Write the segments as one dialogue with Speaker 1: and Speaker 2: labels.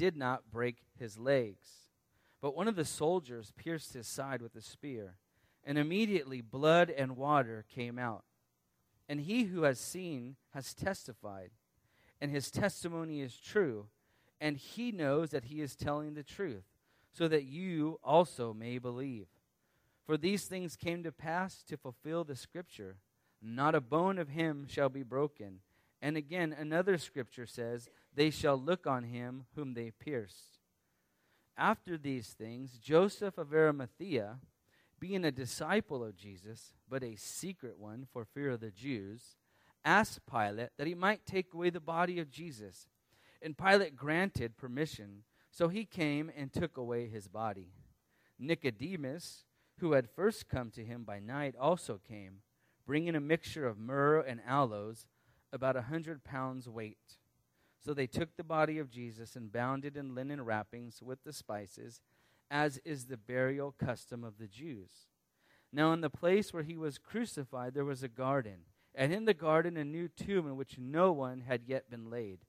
Speaker 1: did not break his legs. But one of the soldiers pierced his side with a spear, and immediately blood and water came out. And he who has seen has testified, and his testimony is true, and he knows that he is telling the truth, so that you also may believe. For these things came to pass to fulfill the scripture not a bone of him shall be broken. And again, another scripture says, They shall look on him whom they pierced. After these things, Joseph of Arimathea, being a disciple of Jesus, but a secret one for fear of the Jews, asked Pilate that he might take away the body of Jesus. And Pilate granted permission, so he came and took away his body. Nicodemus, who had first come to him by night, also came, bringing a mixture of myrrh and aloes, about a hundred pounds weight. So they took the body of Jesus and bound it in linen wrappings with the spices, as is the burial custom of the Jews. Now, in the place where he was crucified, there was a garden, and in the garden a new tomb in which no one had yet been laid.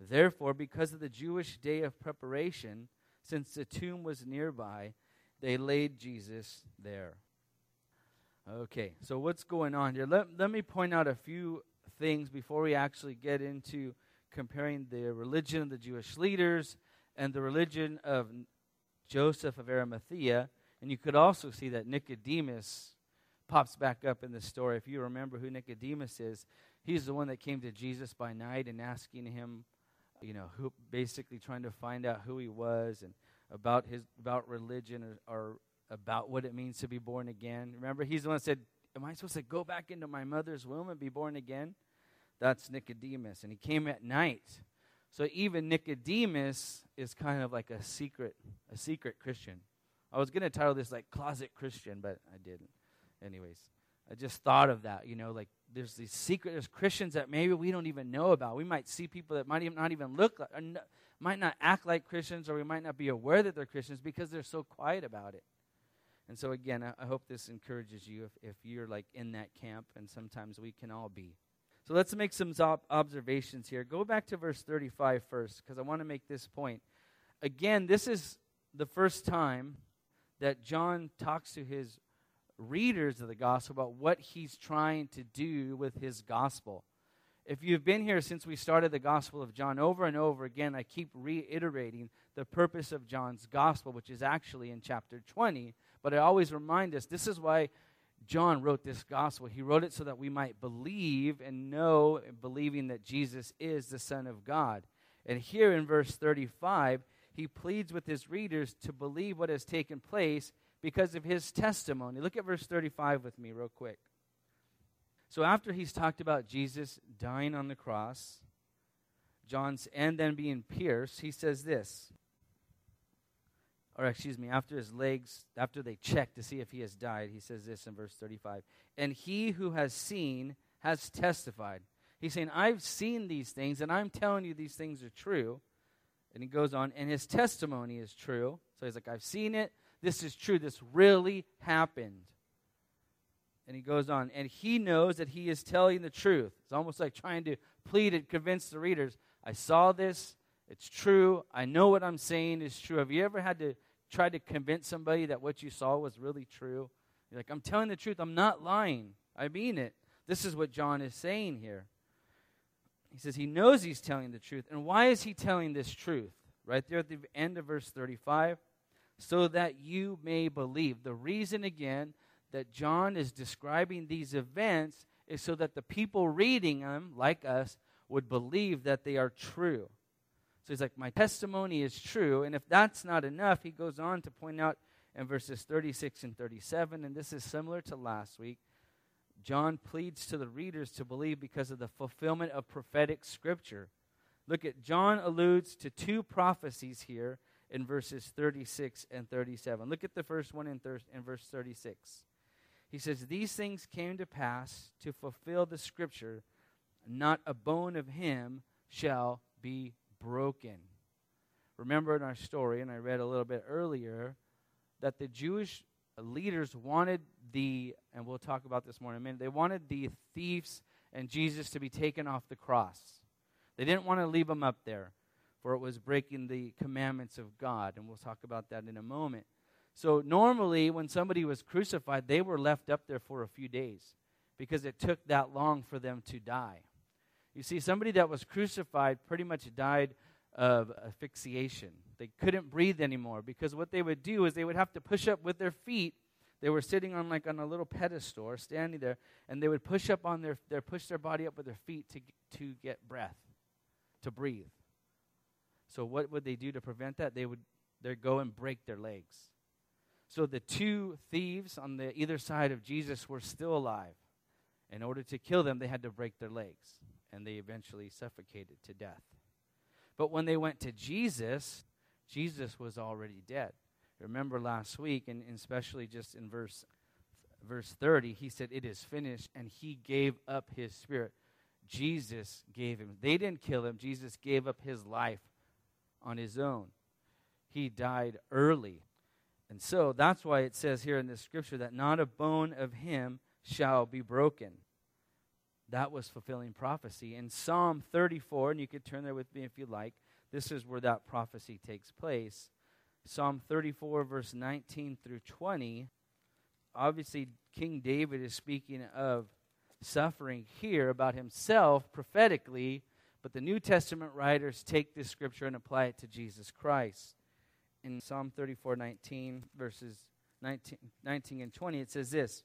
Speaker 1: Therefore, because of the Jewish day of preparation, since the tomb was nearby, they laid Jesus there. Okay, so what's going on here? Let, let me point out a few things before we actually get into comparing the religion of the Jewish leaders and the religion of Joseph of Arimathea. And you could also see that Nicodemus pops back up in the story. If you remember who Nicodemus is, he's the one that came to Jesus by night and asking him you know, who basically trying to find out who he was and about his about religion or, or about what it means to be born again. Remember, he's the one that said, Am I supposed to go back into my mother's womb and be born again? That's Nicodemus. And he came at night. So even Nicodemus is kind of like a secret, a secret Christian. I was gonna title this like closet Christian, but I didn't. Anyways, I just thought of that, you know, like there's these secret there's Christians that maybe we don't even know about. We might see people that might even not even look like, might not act like Christians, or we might not be aware that they're Christians because they're so quiet about it. And so again, I, I hope this encourages you if, if you're like in that camp, and sometimes we can all be. So let's make some observations here. Go back to verse 35 first, because I want to make this point. Again, this is the first time that John talks to his readers of the gospel about what he's trying to do with his gospel. If you've been here since we started the Gospel of John over and over again, I keep reiterating the purpose of John's Gospel, which is actually in chapter 20. But I always remind us this is why John wrote this Gospel. He wrote it so that we might believe and know, believing that Jesus is the Son of God. And here in verse 35, he pleads with his readers to believe what has taken place because of his testimony. Look at verse 35 with me, real quick. So, after he's talked about Jesus dying on the cross, John's and then being pierced, he says this. Or, excuse me, after his legs, after they check to see if he has died, he says this in verse 35. And he who has seen has testified. He's saying, I've seen these things, and I'm telling you these things are true. And he goes on, and his testimony is true. So he's like, I've seen it. This is true. This really happened. And he goes on, and he knows that he is telling the truth. It's almost like trying to plead and convince the readers I saw this, it's true, I know what I'm saying is true. Have you ever had to try to convince somebody that what you saw was really true? You're like, I'm telling the truth, I'm not lying, I mean it. This is what John is saying here. He says he knows he's telling the truth. And why is he telling this truth? Right there at the end of verse 35 so that you may believe. The reason, again, that John is describing these events is so that the people reading them, like us, would believe that they are true. So he's like, My testimony is true. And if that's not enough, he goes on to point out in verses 36 and 37, and this is similar to last week. John pleads to the readers to believe because of the fulfillment of prophetic scripture. Look at John alludes to two prophecies here in verses 36 and 37. Look at the first one in, thir- in verse 36. He says, These things came to pass to fulfill the scripture, not a bone of him shall be broken. Remember in our story, and I read a little bit earlier, that the Jewish leaders wanted the, and we'll talk about this more in a minute, they wanted the thieves and Jesus to be taken off the cross. They didn't want to leave them up there. for it was breaking the commandments of God. And we'll talk about that in a moment. So, normally, when somebody was crucified, they were left up there for a few days because it took that long for them to die. You see, somebody that was crucified pretty much died of asphyxiation. They couldn't breathe anymore because what they would do is they would have to push up with their feet. They were sitting on like on a little pedestal, or standing there, and they would push up on their, their push their body up with their feet to to get breath, to breathe. So what would they do to prevent that? They would they go and break their legs. So the two thieves on the either side of Jesus were still alive. In order to kill them, they had to break their legs and they eventually suffocated to death. But when they went to Jesus, Jesus was already dead. Remember last week, and especially just in verse verse 30, he said, It is finished, and he gave up his spirit. Jesus gave him. They didn't kill him. Jesus gave up his life on his own. He died early. And so that's why it says here in this scripture that not a bone of him shall be broken that was fulfilling prophecy. In Psalm 34, and you could turn there with me if you like, this is where that prophecy takes place. Psalm 34, verse 19 through 20. Obviously, King David is speaking of suffering here about himself prophetically, but the New Testament writers take this scripture and apply it to Jesus Christ. In Psalm 34, 19, verses 19, 19 and 20, it says this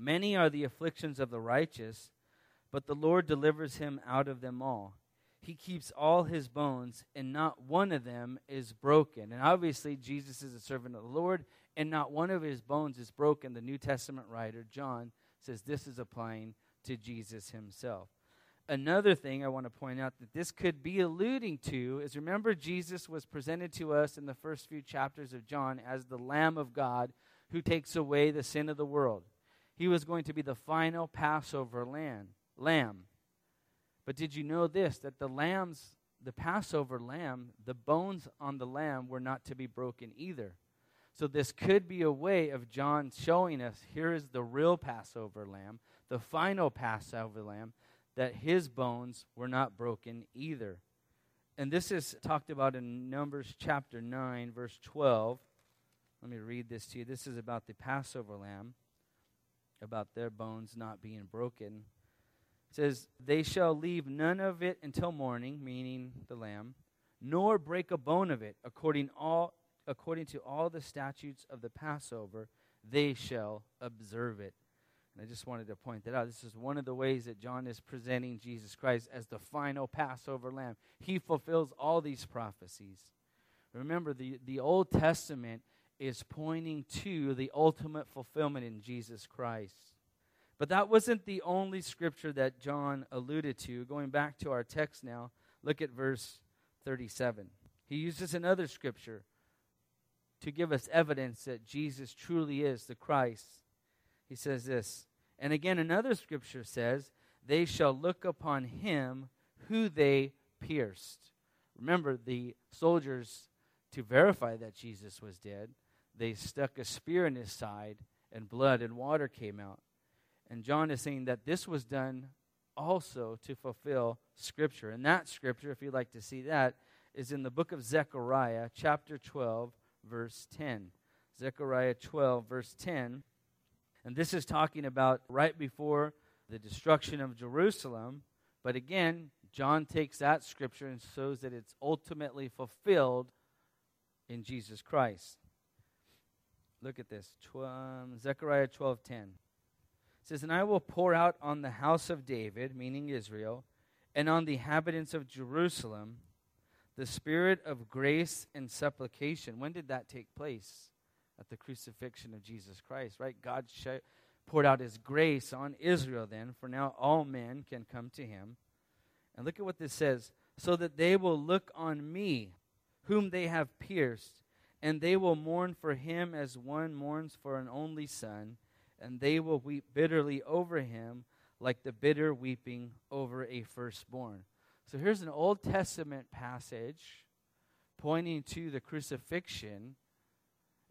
Speaker 1: Many are the afflictions of the righteous, but the Lord delivers him out of them all. He keeps all his bones, and not one of them is broken. And obviously, Jesus is a servant of the Lord, and not one of his bones is broken. The New Testament writer, John, says this is applying to Jesus himself. Another thing I want to point out that this could be alluding to is remember, Jesus was presented to us in the first few chapters of John as the Lamb of God who takes away the sin of the world. He was going to be the final Passover lamb. But did you know this that the lambs, the Passover lamb, the bones on the lamb were not to be broken either. So this could be a way of John showing us here is the real Passover lamb, the final Passover lamb, that his bones were not broken either. And this is talked about in Numbers chapter 9, verse 12. Let me read this to you. This is about the Passover lamb about their bones not being broken. It says, They shall leave none of it until morning, meaning the lamb, nor break a bone of it, according, all, according to all the statutes of the Passover, they shall observe it. And I just wanted to point that out. This is one of the ways that John is presenting Jesus Christ as the final Passover lamb. He fulfills all these prophecies. Remember, the, the Old Testament is pointing to the ultimate fulfillment in Jesus Christ. But that wasn't the only scripture that John alluded to. Going back to our text now, look at verse 37. He uses another scripture to give us evidence that Jesus truly is the Christ. He says this. And again, another scripture says, They shall look upon him who they pierced. Remember, the soldiers, to verify that Jesus was dead, they stuck a spear in his side, and blood and water came out. And John is saying that this was done also to fulfill Scripture. And that Scripture, if you'd like to see that, is in the book of Zechariah, chapter 12, verse 10. Zechariah 12, verse 10. And this is talking about right before the destruction of Jerusalem. But again, John takes that scripture and shows that it's ultimately fulfilled in Jesus Christ. Look at this. Um, Zechariah 12:10. It says, "And I will pour out on the house of David, meaning Israel, and on the inhabitants of Jerusalem, the spirit of grace and supplication." When did that take place? At the crucifixion of Jesus Christ, right? God sh- poured out his grace on Israel then, for now all men can come to him. And look at what this says, so that they will look on me, whom they have pierced and they will mourn for him as one mourns for an only son, and they will weep bitterly over him like the bitter weeping over a firstborn. So here's an Old Testament passage pointing to the crucifixion.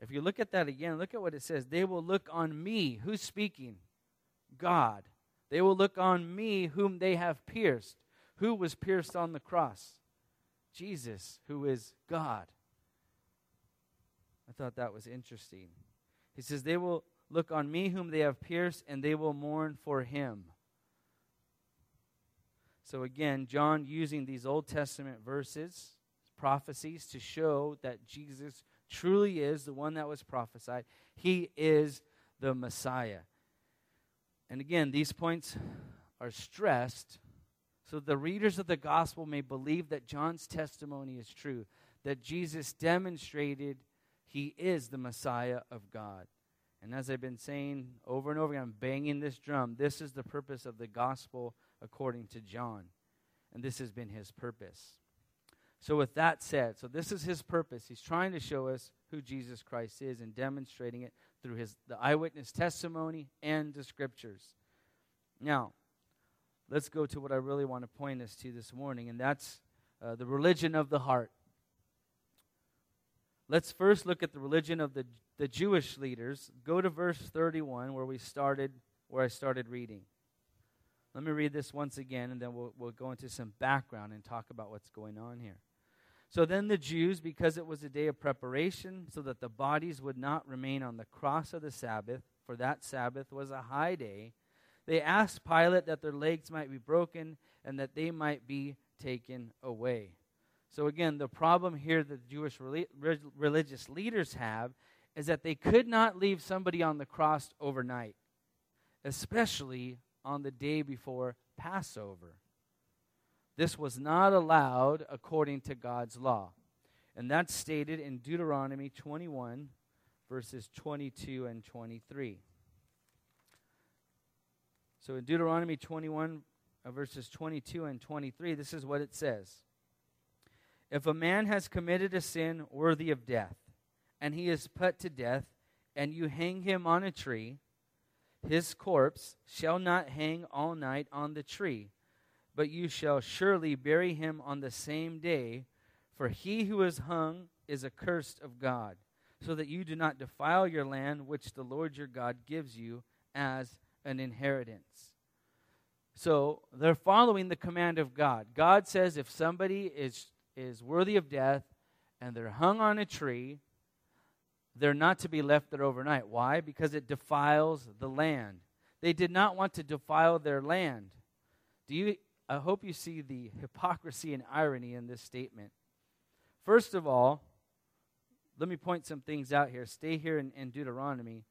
Speaker 1: If you look at that again, look at what it says. They will look on me. Who's speaking? God. They will look on me whom they have pierced. Who was pierced on the cross? Jesus, who is God. I thought that was interesting. He says, They will look on me whom they have pierced, and they will mourn for him. So again, John using these Old Testament verses, prophecies, to show that Jesus truly is the one that was prophesied. He is the Messiah. And again, these points are stressed so the readers of the gospel may believe that John's testimony is true, that Jesus demonstrated he is the Messiah of God. And as I've been saying over and over again, I'm banging this drum. This is the purpose of the gospel according to John. And this has been his purpose. So, with that said, so this is his purpose. He's trying to show us who Jesus Christ is and demonstrating it through his the eyewitness testimony and the scriptures. Now, let's go to what I really want to point us to this morning, and that's uh, the religion of the heart. Let's first look at the religion of the, the Jewish leaders. Go to verse 31 where we started, where I started reading. Let me read this once again, and then we'll, we'll go into some background and talk about what's going on here. So then the Jews, because it was a day of preparation, so that the bodies would not remain on the cross of the Sabbath, for that Sabbath was a high day, they asked Pilate that their legs might be broken and that they might be taken away. So, again, the problem here that Jewish religious leaders have is that they could not leave somebody on the cross overnight, especially on the day before Passover. This was not allowed according to God's law. And that's stated in Deuteronomy 21, verses 22 and 23. So in Deuteronomy 21, uh, verses 22 and 23, this is what it says If a man has committed a sin worthy of death, and he is put to death, and you hang him on a tree, his corpse shall not hang all night on the tree, but you shall surely bury him on the same day, for he who is hung is accursed of God, so that you do not defile your land which the Lord your God gives you as an inheritance. So they're following the command of God. God says if somebody is, is worthy of death and they're hung on a tree, they're not to be left there overnight. Why? Because it defiles the land. They did not want to defile their land. Do you I hope you see the hypocrisy and irony in this statement. First of all, let me point some things out here. Stay here in, in Deuteronomy.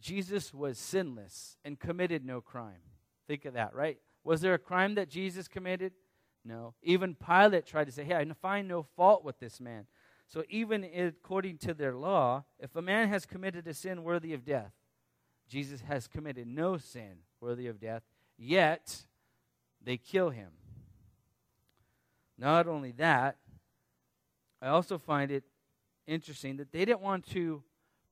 Speaker 1: Jesus was sinless and committed no crime. Think of that, right? Was there a crime that Jesus committed? Even Pilate tried to say, hey, I find no fault with this man. So, even according to their law, if a man has committed a sin worthy of death, Jesus has committed no sin worthy of death, yet they kill him. Not only that, I also find it interesting that they didn't want to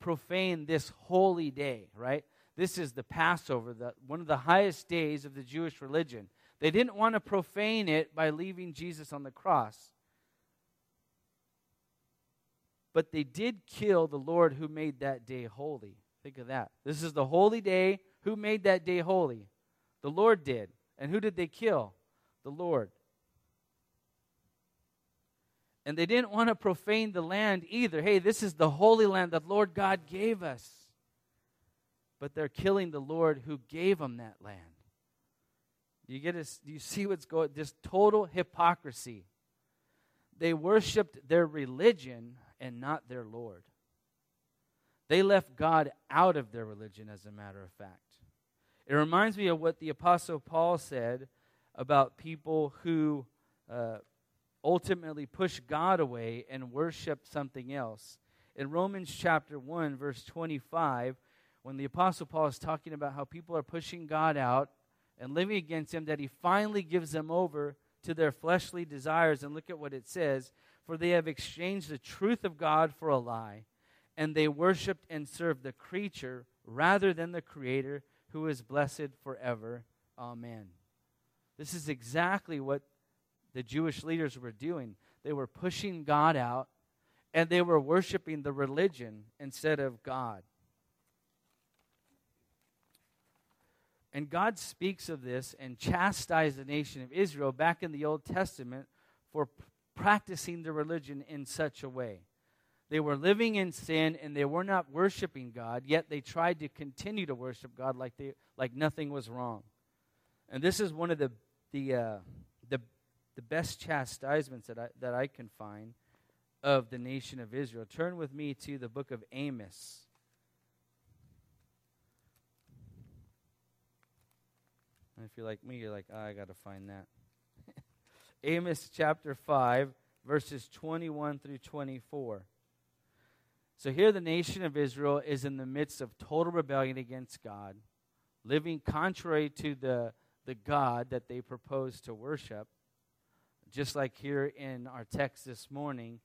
Speaker 1: profane this holy day, right? This is the Passover, the, one of the highest days of the Jewish religion. They didn't want to profane it by leaving Jesus on the cross. But they did kill the Lord who made that day holy. Think of that. This is the holy day. Who made that day holy? The Lord did. And who did they kill? The Lord. And they didn't want to profane the land either. Hey, this is the holy land that Lord God gave us. But they're killing the Lord who gave them that land. You get this? You see what's going? This total hypocrisy. They worshiped their religion and not their Lord. They left God out of their religion, as a matter of fact. It reminds me of what the Apostle Paul said about people who uh, ultimately push God away and worship something else. In Romans chapter 1, verse 25, when the Apostle Paul is talking about how people are pushing God out and living against Him, that He finally gives them over to their fleshly desires. And look at what it says For they have exchanged the truth of God for a lie, and they worshiped and served the creature rather than the Creator, who is blessed forever. Amen. This is exactly what the Jewish leaders were doing. They were pushing God out and they were worshiping the religion instead of God. And God speaks of this and chastises the nation of Israel back in the Old Testament for practicing the religion in such a way. They were living in sin and they were not worshiping God, yet they tried to continue to worship God like, they, like nothing was wrong. And this is one of the, the, uh, the, the best chastisements that I, that I can find of the nation of Israel. Turn with me to the book of Amos. And if you're like me, you're like, oh, I got to find that. Amos chapter 5, verses 21 through 24. So here the nation of Israel is in the midst of total rebellion against God, living contrary to the, the God that they propose to worship, just like here in our text this morning.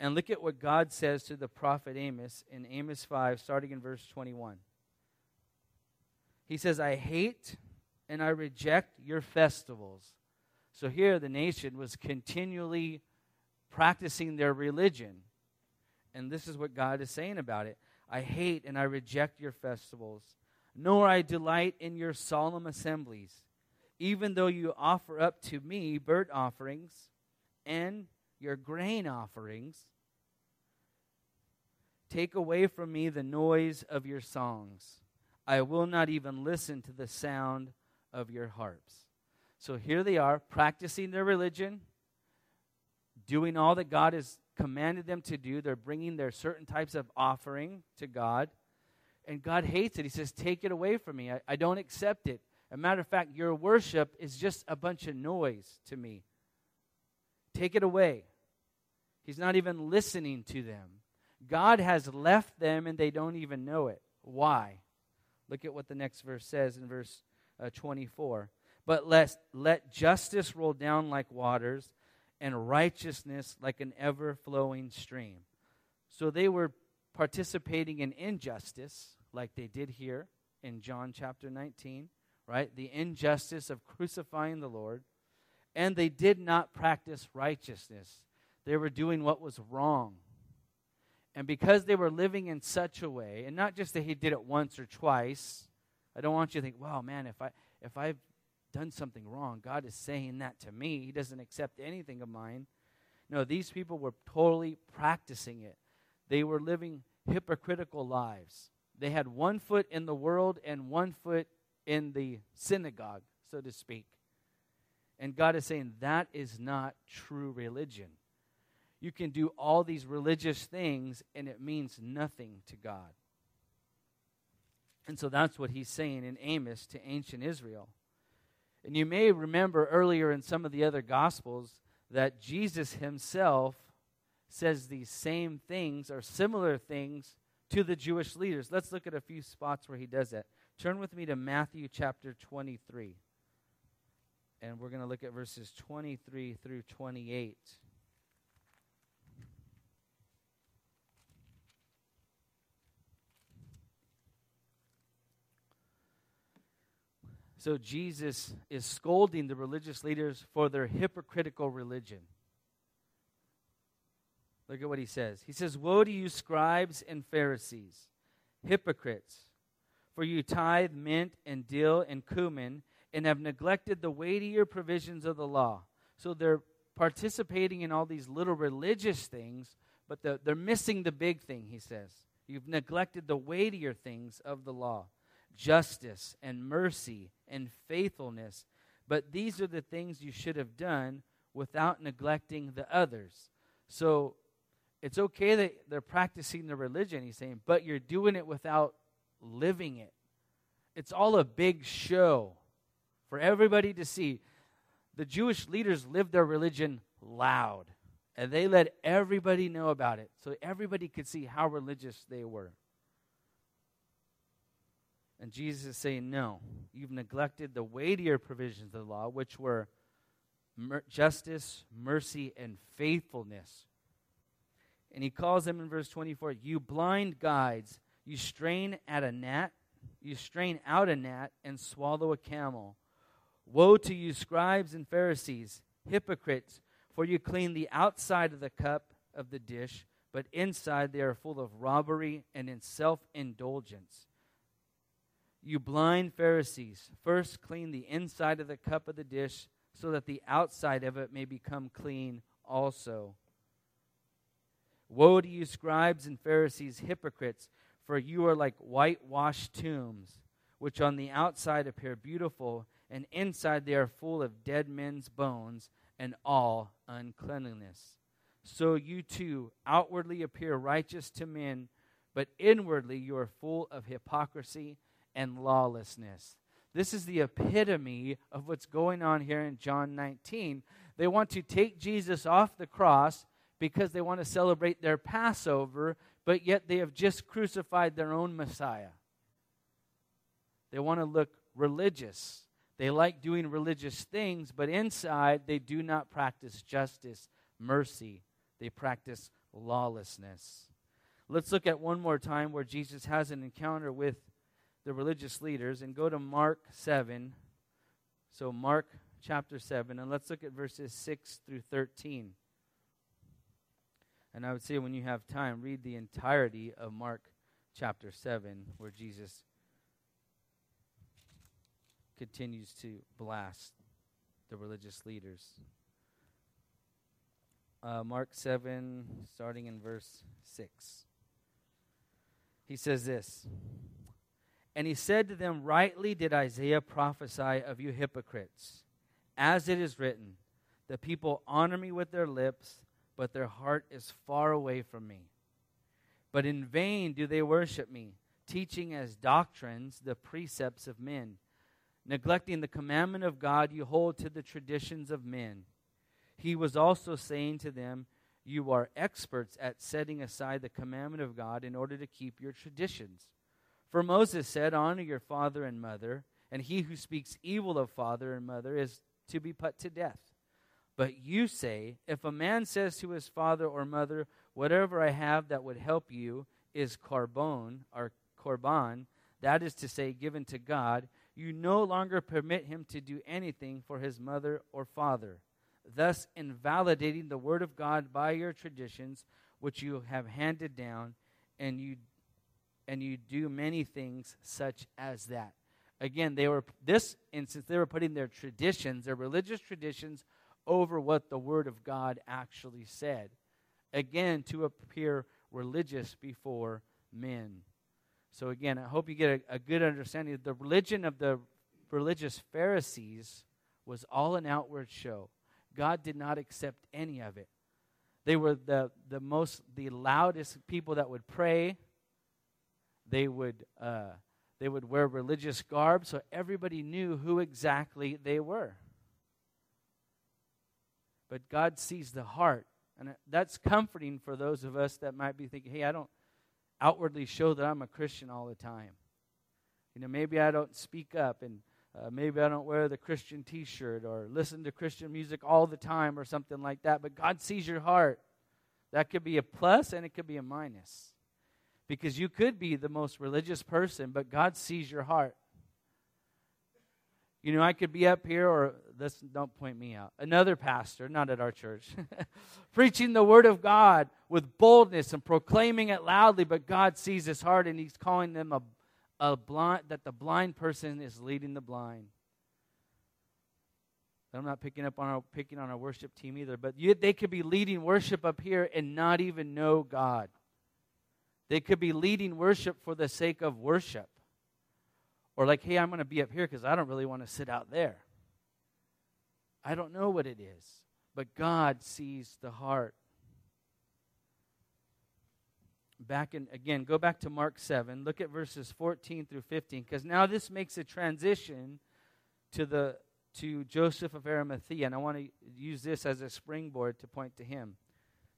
Speaker 1: And look at what God says to the prophet Amos in Amos 5, starting in verse 21. He says, I hate and I reject your festivals. So here the nation was continually practicing their religion. And this is what God is saying about it I hate and I reject your festivals, nor I delight in your solemn assemblies, even though you offer up to me burnt offerings and your grain offerings. Take away from me the noise of your songs. I will not even listen to the sound of your harps. So here they are, practicing their religion, doing all that God has commanded them to do. They're bringing their certain types of offering to God. And God hates it. He says, Take it away from me. I, I don't accept it. A matter of fact, your worship is just a bunch of noise to me. Take it away. He's not even listening to them. God has left them and they don't even know it. Why? Look at what the next verse says in verse uh, 24. But let, let justice roll down like waters and righteousness like an ever flowing stream. So they were participating in injustice, like they did here in John chapter 19, right? The injustice of crucifying the Lord. And they did not practice righteousness, they were doing what was wrong. And because they were living in such a way, and not just that he did it once or twice, I don't want you to think, wow, man, if I if I've done something wrong, God is saying that to me. He doesn't accept anything of mine. No, these people were totally practicing it. They were living hypocritical lives. They had one foot in the world and one foot in the synagogue, so to speak. And God is saying that is not true religion. You can do all these religious things and it means nothing to God. And so that's what he's saying in Amos to ancient Israel. And you may remember earlier in some of the other Gospels that Jesus himself says these same things or similar things to the Jewish leaders. Let's look at a few spots where he does that. Turn with me to Matthew chapter 23. And we're going to look at verses 23 through 28. So Jesus is scolding the religious leaders for their hypocritical religion. Look at what he says. He says, Woe to you, scribes and Pharisees, hypocrites, for you tithe mint and dill and cumin and have neglected the weightier provisions of the law. So they're participating in all these little religious things, but the, they're missing the big thing, he says. You've neglected the weightier things of the law justice and mercy and faithfulness. But these are the things you should have done without neglecting the others. So it's okay that they're practicing the religion, he's saying, but you're doing it without living it. It's all a big show for everybody to see. The Jewish leaders lived their religion loud, and they let everybody know about it so everybody could see how religious they were. And Jesus is saying, No, you've neglected the weightier provisions of the law, which were mer- justice, mercy, and faithfulness. And he calls them in verse 24, You blind guides, you strain at a gnat, you strain out a gnat and swallow a camel. Woe to you, scribes and Pharisees, hypocrites, for you clean the outside of the cup of the dish, but inside they are full of robbery and in self indulgence. You blind Pharisees, first clean the inside of the cup of the dish so that the outside of it may become clean also. Woe to you, scribes and Pharisees, hypocrites, for you are like whitewashed tombs, which on the outside appear beautiful, and inside they are full of dead men's bones and all uncleanliness. So you too outwardly appear righteous to men, but inwardly you are full of hypocrisy and lawlessness. This is the epitome of what's going on here in John 19. They want to take Jesus off the cross because they want to celebrate their Passover, but yet they have just crucified their own Messiah. They want to look religious. They like doing religious things, but inside they do not practice justice, mercy. They practice lawlessness. Let's look at one more time where Jesus has an encounter with the religious leaders and go to Mark 7. So, Mark chapter 7, and let's look at verses 6 through 13. And I would say when you have time, read the entirety of Mark chapter 7, where Jesus continues to blast the religious leaders. Uh, Mark 7, starting in verse 6. He says this And he said to them, Rightly did Isaiah prophesy of you hypocrites, as it is written, The people honor me with their lips, but their heart is far away from me. But in vain do they worship me, teaching as doctrines the precepts of men. Neglecting the commandment of God, you hold to the traditions of men. He was also saying to them, You are experts at setting aside the commandment of God in order to keep your traditions. For Moses said, Honor your father and mother, and he who speaks evil of father and mother is to be put to death. But you say, If a man says to his father or mother, Whatever I have that would help you is Corban or korban, that is to say, given to God, you no longer permit him to do anything for his mother or father, thus invalidating the word of God by your traditions, which you have handed down, and you and you do many things such as that. Again, they were this instance they were putting their traditions, their religious traditions, over what the word of God actually said. Again, to appear religious before men. So, again, I hope you get a, a good understanding. The religion of the religious Pharisees was all an outward show. God did not accept any of it. They were the, the most, the loudest people that would pray. They would, uh, they would wear religious garb, so everybody knew who exactly they were. But God sees the heart. And that's comforting for those of us that might be thinking, hey, I don't, outwardly show that I'm a Christian all the time. You know, maybe I don't speak up and uh, maybe I don't wear the Christian t shirt or listen to Christian music all the time or something like that, but God sees your heart. That could be a plus and it could be a minus. Because you could be the most religious person, but God sees your heart. You know, I could be up here, or this, don't point me out, another pastor, not at our church, preaching the word of God with boldness and proclaiming it loudly, but God sees his heart and he's calling them a, a blind, that the blind person is leading the blind. I'm not picking up on our picking on our worship team either, but you, they could be leading worship up here and not even know God. They could be leading worship for the sake of worship. Or like, hey, I'm going to be up here because I don't really want to sit out there. I don't know what it is, but God sees the heart. Back in again, go back to Mark 7. Look at verses 14 through 15 because now this makes a transition to the to Joseph of Arimathea and I want to use this as a springboard to point to him.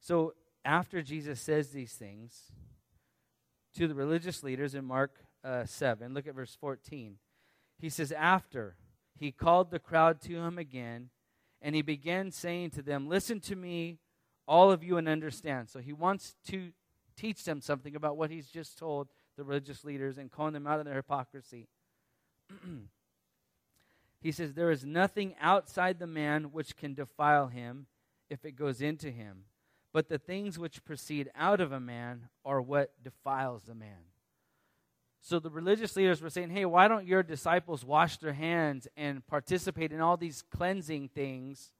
Speaker 1: So after Jesus says these things to the religious leaders in Mark uh, 7. Look at verse 14. He says, After he called the crowd to him again, and he began saying to them, Listen to me, all of you, and understand. So he wants to teach them something about what he's just told the religious leaders and calling them out of their hypocrisy. he says, There is nothing outside the man which can defile him if it goes into him, but the things which proceed out of a man are what defiles the man. So the religious leaders were saying, hey, why don't your disciples wash their hands and participate in all these cleansing things?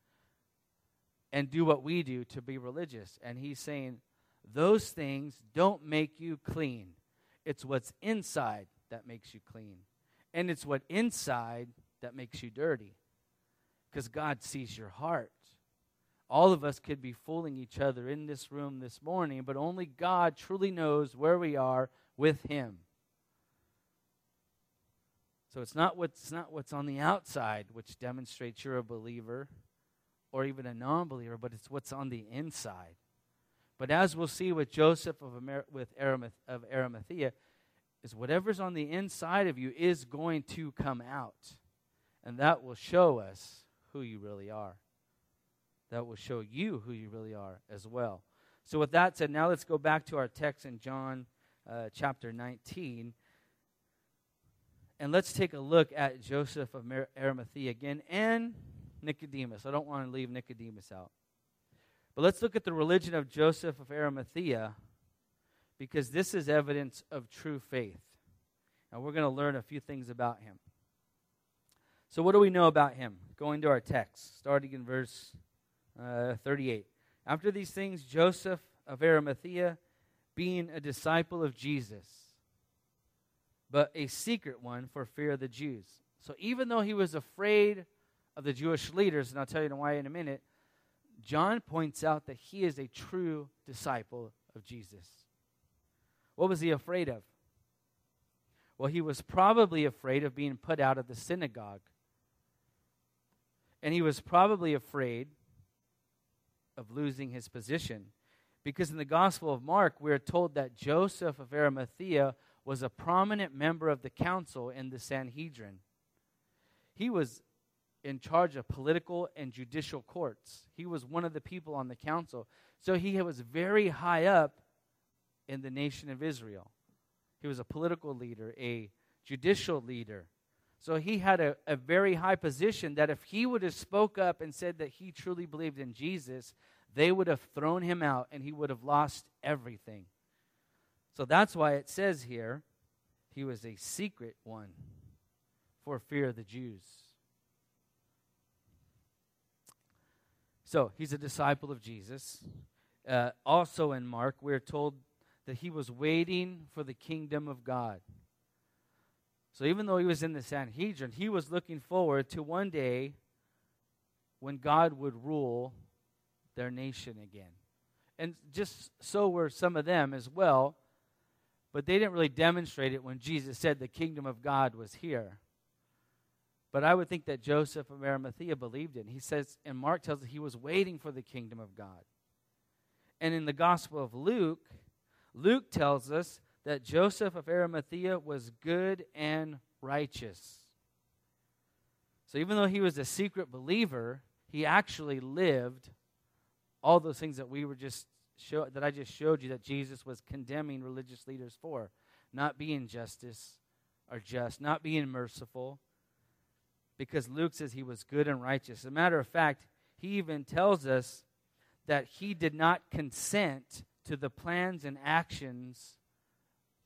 Speaker 1: and do what we do to be religious. And he's saying, those things don't make you clean. It's what's inside that makes you clean. And it's what inside that makes you dirty. Because God sees your heart. All of us could be fooling each other in this room this morning, but only God truly knows where we are with Him. So it's not what's not what's on the outside which demonstrates you're a believer or even a non-believer, but it's what's on the inside. But as we'll see with Joseph of, Amer- with Arimath- of Arimathea, is whatever's on the inside of you is going to come out. And that will show us who you really are. That will show you who you really are as well. So, with that said, now let's go back to our text in John uh, chapter 19. And let's take a look at Joseph of Arimathea again and Nicodemus. I don't want to leave Nicodemus out. But let's look at the religion of Joseph of Arimathea because this is evidence of true faith. And we're going to learn a few things about him. So, what do we know about him? Going to our text, starting in verse uh, 38. After these things, Joseph of Arimathea, being a disciple of Jesus, but a secret one for fear of the Jews. So, even though he was afraid of the Jewish leaders, and I'll tell you why in a minute, John points out that he is a true disciple of Jesus. What was he afraid of? Well, he was probably afraid of being put out of the synagogue. And he was probably afraid of losing his position. Because in the Gospel of Mark, we're told that Joseph of Arimathea was a prominent member of the council in the Sanhedrin. He was in charge of political and judicial courts. He was one of the people on the council. So he was very high up in the nation of Israel. He was a political leader, a judicial leader. So he had a, a very high position that if he would have spoke up and said that he truly believed in Jesus, they would have thrown him out and he would have lost everything. So that's why it says here he was a secret one for fear of the Jews. So he's a disciple of Jesus. Uh, also in Mark, we're told that he was waiting for the kingdom of God. So even though he was in the Sanhedrin, he was looking forward to one day when God would rule their nation again. And just so were some of them as well, but they didn't really demonstrate it when Jesus said the kingdom of God was here. But I would think that Joseph of Arimathea believed it. He says, and Mark tells us he was waiting for the kingdom of God. And in the Gospel of Luke, Luke tells us that Joseph of Arimathea was good and righteous. So even though he was a secret believer, he actually lived all those things that we were just show, that I just showed you that Jesus was condemning religious leaders for, not being justice or just, not being merciful, because Luke says he was good and righteous. As a matter of fact, he even tells us that he did not consent to the plans and actions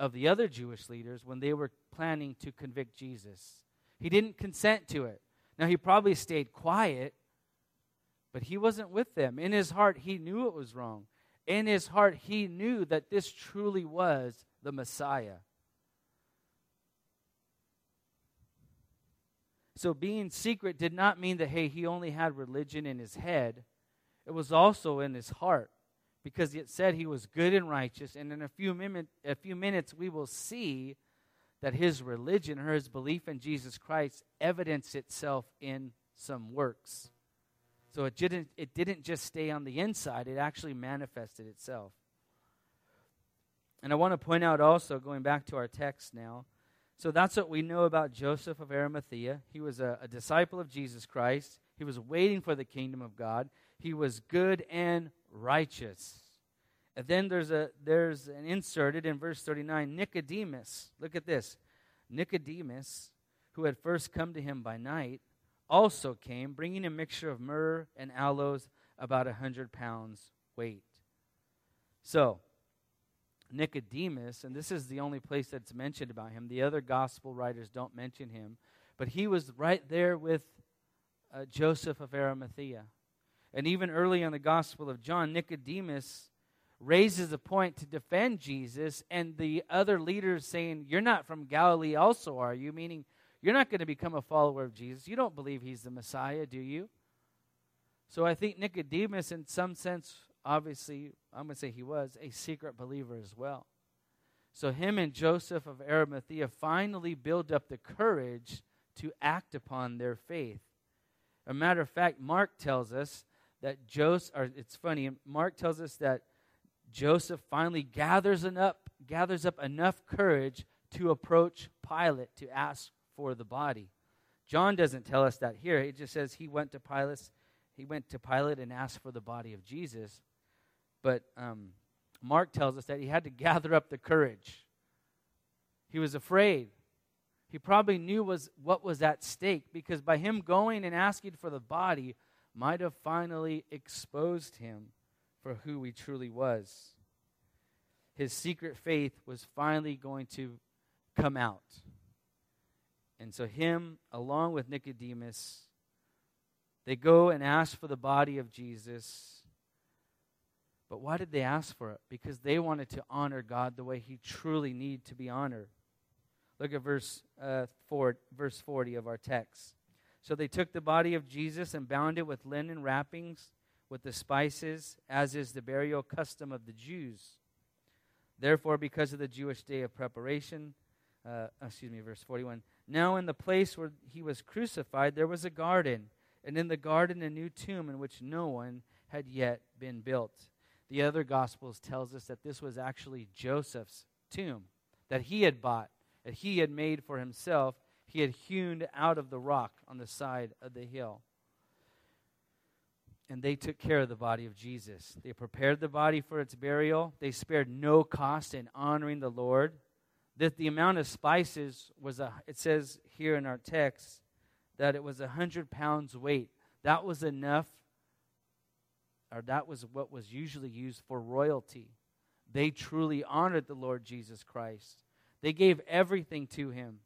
Speaker 1: of the other Jewish leaders when they were planning to convict Jesus. He didn't consent to it. Now, he probably stayed quiet, but he wasn't with them. In his heart, he knew it was wrong. In his heart, he knew that this truly was the Messiah. So being secret did not mean that, hey, he only had religion in his head, it was also in his heart because it said he was good and righteous. And in a few, mim- a few minutes, we will see that his religion or his belief in Jesus Christ evidenced itself in some works. So it didn't, it didn't just stay on the inside, it actually manifested itself. And I want to point out also, going back to our text now, so that's what we know about Joseph of Arimathea. He was a, a, disciple of Jesus Christ. He was waiting for the kingdom of God. He was good and righteous. And then there's a there's an inserted in verse 39 Nicodemus. Look at this. Nicodemus, who had first come to him by night, also came, bringing a mixture of myrrh and aloes, about a hundred pounds weight. So, Nicodemus, and this is the only place that's mentioned about him. The other gospel writers don't mention him, but he was right there with uh, Joseph of Arimathea. And even early in the Gospel of John, Nicodemus raises a point to defend Jesus, and the other leaders saying, You're not from Galilee, also, are you? Meaning, you're not going to become a follower of Jesus. You don't believe he's the Messiah, do you? So I think Nicodemus, in some sense, obviously, I'm going to say he was a secret believer as well. So him and Joseph of Arimathea finally build up the courage to act upon their faith. A matter of fact, Mark tells us that Joseph, or it's funny, Mark tells us that Joseph finally gathers up, gathers up enough courage to approach Pilate to ask for the body. John doesn't tell us that here. It just says he went to Pilate, he went to Pilate and asked for the body of Jesus. But um, Mark tells us that he had to gather up the courage. He was afraid. He probably knew was what was at stake because by him going and asking for the body might have finally exposed him for who he truly was. His secret faith was finally going to come out. And so, him, along with Nicodemus, they go and ask for the body of Jesus. But why did they ask for it? Because they wanted to honor God the way he truly needed to be honored. Look at verse, uh, four, verse 40 of our text. So they took the body of Jesus and bound it with linen wrappings, with the spices, as is the burial custom of the Jews. Therefore, because of the Jewish day of preparation, uh, excuse me, verse 41, now, in the place where he was crucified, there was a garden, and in the garden, a new tomb in which no one had yet been built. The other Gospels tells us that this was actually Joseph's tomb that he had bought, that he had made for himself. He had hewn out of the rock on the side of the hill. And they took care of the body of Jesus. They prepared the body for its burial. They spared no cost in honoring the Lord that the amount of spices was a it says here in our text that it was a hundred pounds weight that was enough or that was what was usually used for royalty they truly honored the lord jesus christ they gave everything to him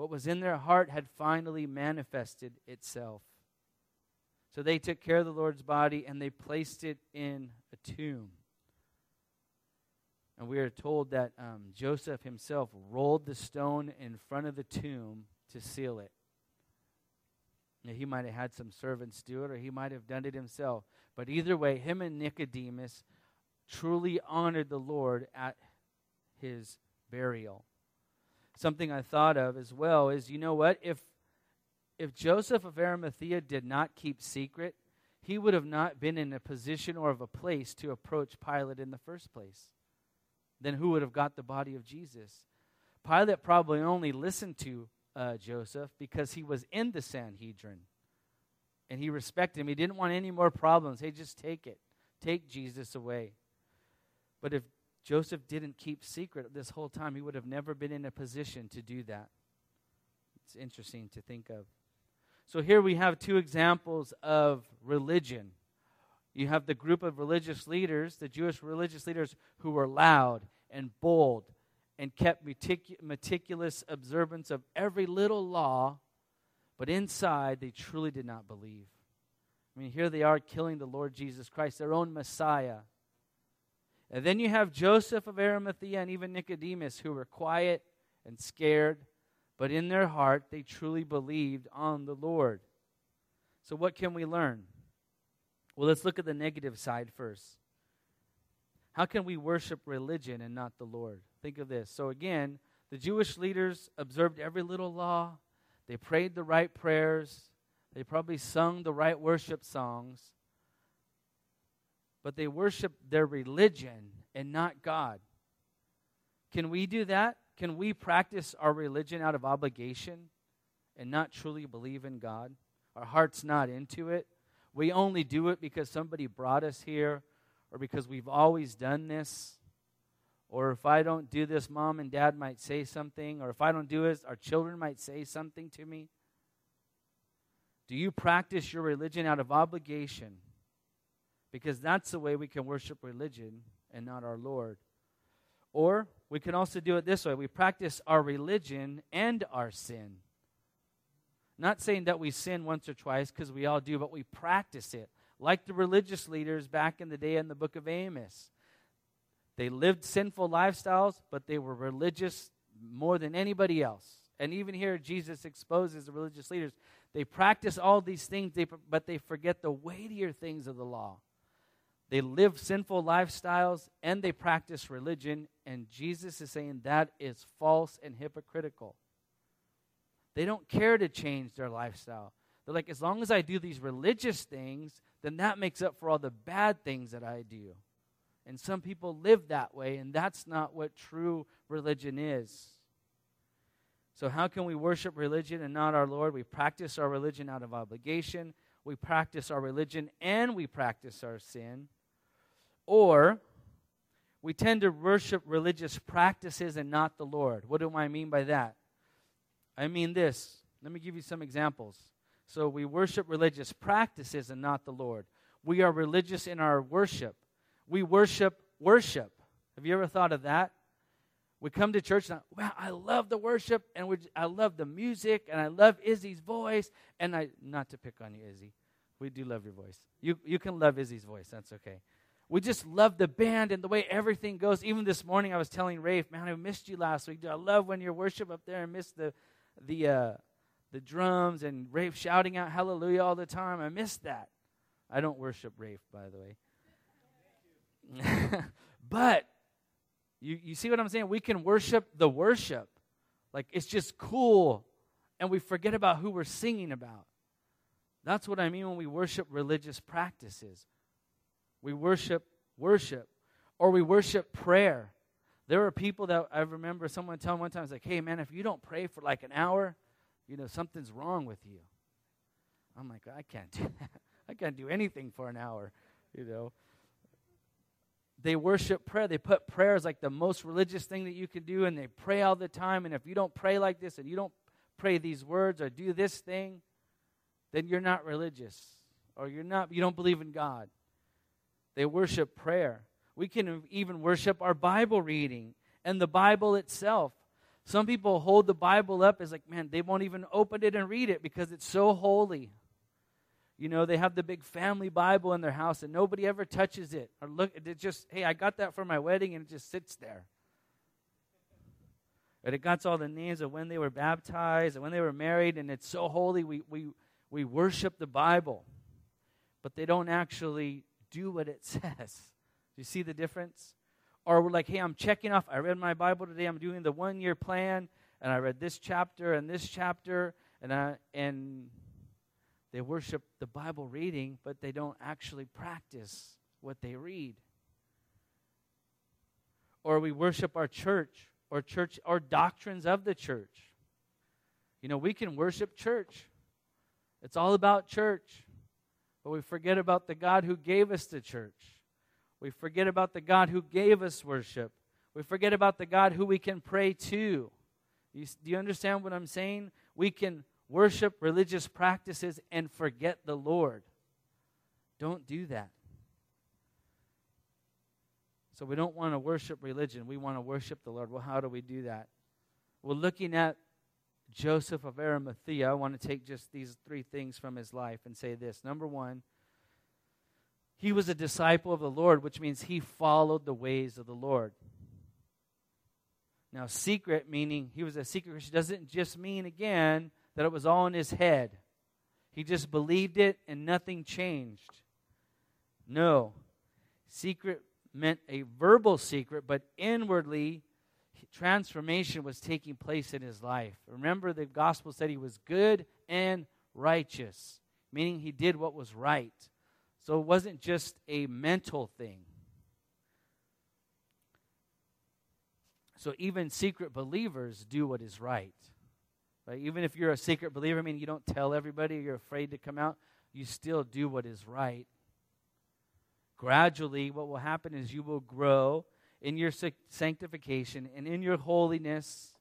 Speaker 1: what was in their heart had finally manifested itself so they took care of the lord's body and they placed it in a tomb and we are told that um, Joseph himself rolled the stone in front of the tomb to seal it. Now, he might have had some servants do it, or he might have done it himself. But either way, him and Nicodemus truly honored the Lord at his burial. Something I thought of as well is you know what? If, if Joseph of Arimathea did not keep secret, he would have not been in a position or of a place to approach Pilate in the first place then who would have got the body of Jesus? Pilate probably only listened to uh, Joseph because he was in the Sanhedrin and he respected him. He didn't want any more problems. Hey, just take it. Take Jesus away. But if Joseph didn't keep secret this whole time, he would have never been in a position to do that. It's interesting to think of. So here we have two examples of religion you have the group of religious leaders, the Jewish religious leaders, who were loud and bold and kept metic- meticulous observance of every little law, but inside they truly did not believe. I mean, here they are killing the Lord Jesus Christ, their own Messiah. And then you have Joseph of Arimathea and even Nicodemus, who were quiet and scared, but in their heart they truly believed on the Lord. So, what can we learn? Well, let's look at the negative side first. How can we worship religion and not the Lord? Think of this. So, again, the Jewish leaders observed every little law, they prayed the right prayers, they probably sung the right worship songs, but they worship their religion and not God. Can we do that? Can we practice our religion out of obligation and not truly believe in God? Our heart's not into it. We only do it because somebody brought us here or because we've always done this. Or if I don't do this, mom and dad might say something. Or if I don't do it, our children might say something to me. Do you practice your religion out of obligation? Because that's the way we can worship religion and not our Lord. Or we can also do it this way we practice our religion and our sin. Not saying that we sin once or twice, because we all do, but we practice it. Like the religious leaders back in the day in the book of Amos. They lived sinful lifestyles, but they were religious more than anybody else. And even here, Jesus exposes the religious leaders. They practice all these things, but they forget the weightier things of the law. They live sinful lifestyles and they practice religion, and Jesus is saying that is false and hypocritical. They don't care to change their lifestyle. They're like, as long as I do these religious things, then that makes up for all the bad things that I do. And some people live that way, and that's not what true religion is. So, how can we worship religion and not our Lord? We practice our religion out of obligation, we practice our religion, and we practice our sin. Or we tend to worship religious practices and not the Lord. What do I mean by that? I mean this. Let me give you some examples. So we worship religious practices and not the Lord. We are religious in our worship. We worship worship. Have you ever thought of that? We come to church and wow, I love the worship and we, I love the music and I love Izzy's voice and I not to pick on you, Izzy. We do love your voice. You you can love Izzy's voice. That's okay we just love the band and the way everything goes. Even this morning, I was telling Rafe, man, I missed you last week. I love when you worship up there. and miss the the uh, the drums and Rafe shouting out hallelujah all the time. I missed that. I don't worship Rafe, by the way. but you, you see what I'm saying? We can worship the worship. Like it's just cool. And we forget about who we're singing about. That's what I mean when we worship religious practices. We worship worship, or we worship prayer. There are people that I remember someone telling one time, "It's like, hey man, if you don't pray for like an hour, you know something's wrong with you." I'm like, I can't do that. I can't do anything for an hour, you know. They worship prayer. They put prayer as like the most religious thing that you can do, and they pray all the time. And if you don't pray like this, and you don't pray these words or do this thing, then you're not religious, or you're not. You don't believe in God. They worship prayer. We can even worship our Bible reading and the Bible itself. Some people hold the Bible up as like, man, they won't even open it and read it because it's so holy. You know, they have the big family Bible in their house and nobody ever touches it. Or look, it just, hey, I got that for my wedding and it just sits there. And it got all the names of when they were baptized and when they were married, and it's so holy. We, we, we worship the Bible, but they don't actually do what it says. Do you see the difference? Or we're like, hey, I'm checking off. I read my Bible today. I'm doing the one year plan, and I read this chapter and this chapter, and I, and they worship the Bible reading, but they don't actually practice what they read. Or we worship our church or church or doctrines of the church. You know, we can worship church. It's all about church. But we forget about the God who gave us the church. We forget about the God who gave us worship. We forget about the God who we can pray to. You, do you understand what I'm saying? We can worship religious practices and forget the Lord. Don't do that. So we don't want to worship religion. We want to worship the Lord. Well, how do we do that? Well, looking at Joseph of Arimathea, I want to take just these three things from his life and say this. Number one, he was a disciple of the Lord, which means he followed the ways of the Lord. Now, secret meaning he was a secret Christian doesn't just mean, again, that it was all in his head. He just believed it and nothing changed. No. Secret meant a verbal secret, but inwardly transformation was taking place in his life. Remember, the gospel said he was good and righteous, meaning he did what was right. So it wasn't just a mental thing. So even secret believers do what is right. Right? Even if you're a secret believer, I mean, you don't tell everybody, you're afraid to come out, you still do what is right. Gradually, what will happen is you will grow in your sanctification and in your holiness,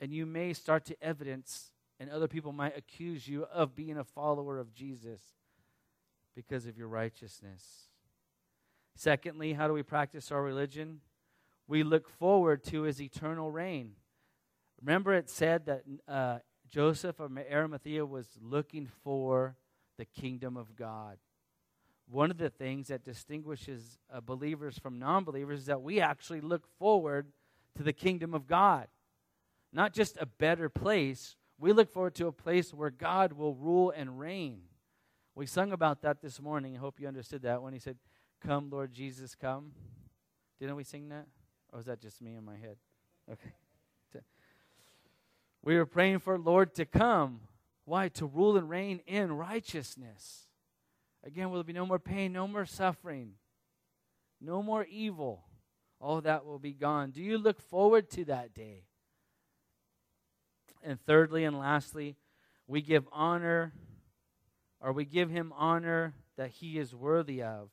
Speaker 1: and you may start to evidence, and other people might accuse you of being a follower of Jesus because of your righteousness. Secondly, how do we practice our religion? We look forward to his eternal reign. Remember, it said that uh, Joseph of Arimathea was looking for the kingdom of God. One of the things that distinguishes uh, believers from non believers is that we actually look forward to the kingdom of God. Not just a better place, we look forward to a place where God will rule and reign. We sung about that this morning. I hope you understood that when he said, Come, Lord Jesus, come. Didn't we sing that? Or was that just me in my head? Okay. We were praying for Lord to come. Why? To rule and reign in righteousness. Again, will there be no more pain, no more suffering, no more evil. All that will be gone. Do you look forward to that day? And thirdly and lastly, we give honor, or we give him honor that he is worthy of.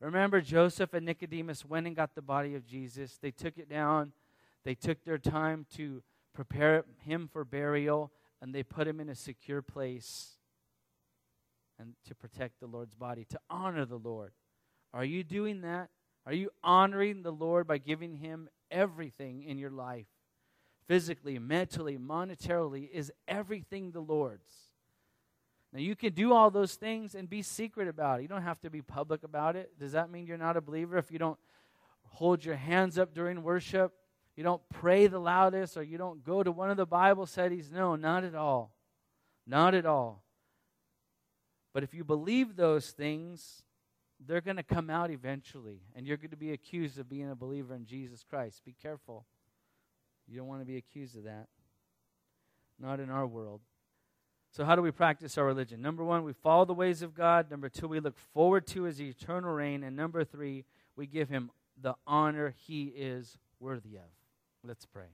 Speaker 1: Remember, Joseph and Nicodemus went and got the body of Jesus. They took it down, they took their time to prepare him for burial, and they put him in a secure place and to protect the Lord's body, to honor the Lord. Are you doing that? Are you honoring the Lord by giving him everything in your life? Physically, mentally, monetarily, is everything the Lord's. Now, you can do all those things and be secret about it. You don't have to be public about it. Does that mean you're not a believer if you don't hold your hands up during worship? You don't pray the loudest or you don't go to one of the Bible studies? No, not at all. Not at all. But if you believe those things, they're going to come out eventually, and you're going to be accused of being a believer in Jesus Christ. Be careful. You don't want to be accused of that. Not in our world. So, how do we practice our religion? Number one, we follow the ways of God. Number two, we look forward to his eternal reign. And number three, we give him the honor he is worthy of. Let's pray.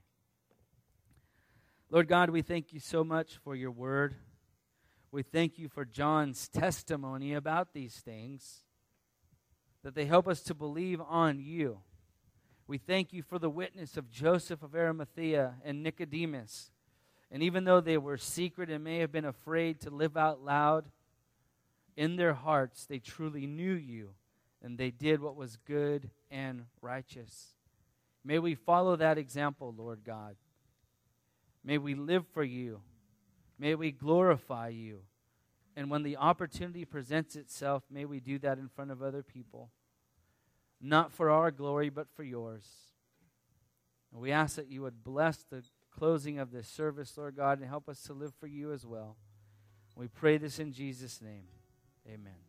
Speaker 1: Lord God, we thank you so much for your word. We thank you for John's testimony about these things, that they help us to believe on you. We thank you for the witness of Joseph of Arimathea and Nicodemus and even though they were secret and may have been afraid to live out loud, in their hearts they truly knew you and they did what was good and righteous. May we follow that example, Lord God. May we live for you. May we glorify you. And when the opportunity presents itself, may we do that in front of other people. Not for our glory, but for yours. And we ask that you would bless the closing of this service, Lord God, and help us to live for you as well. We pray this in Jesus' name. Amen.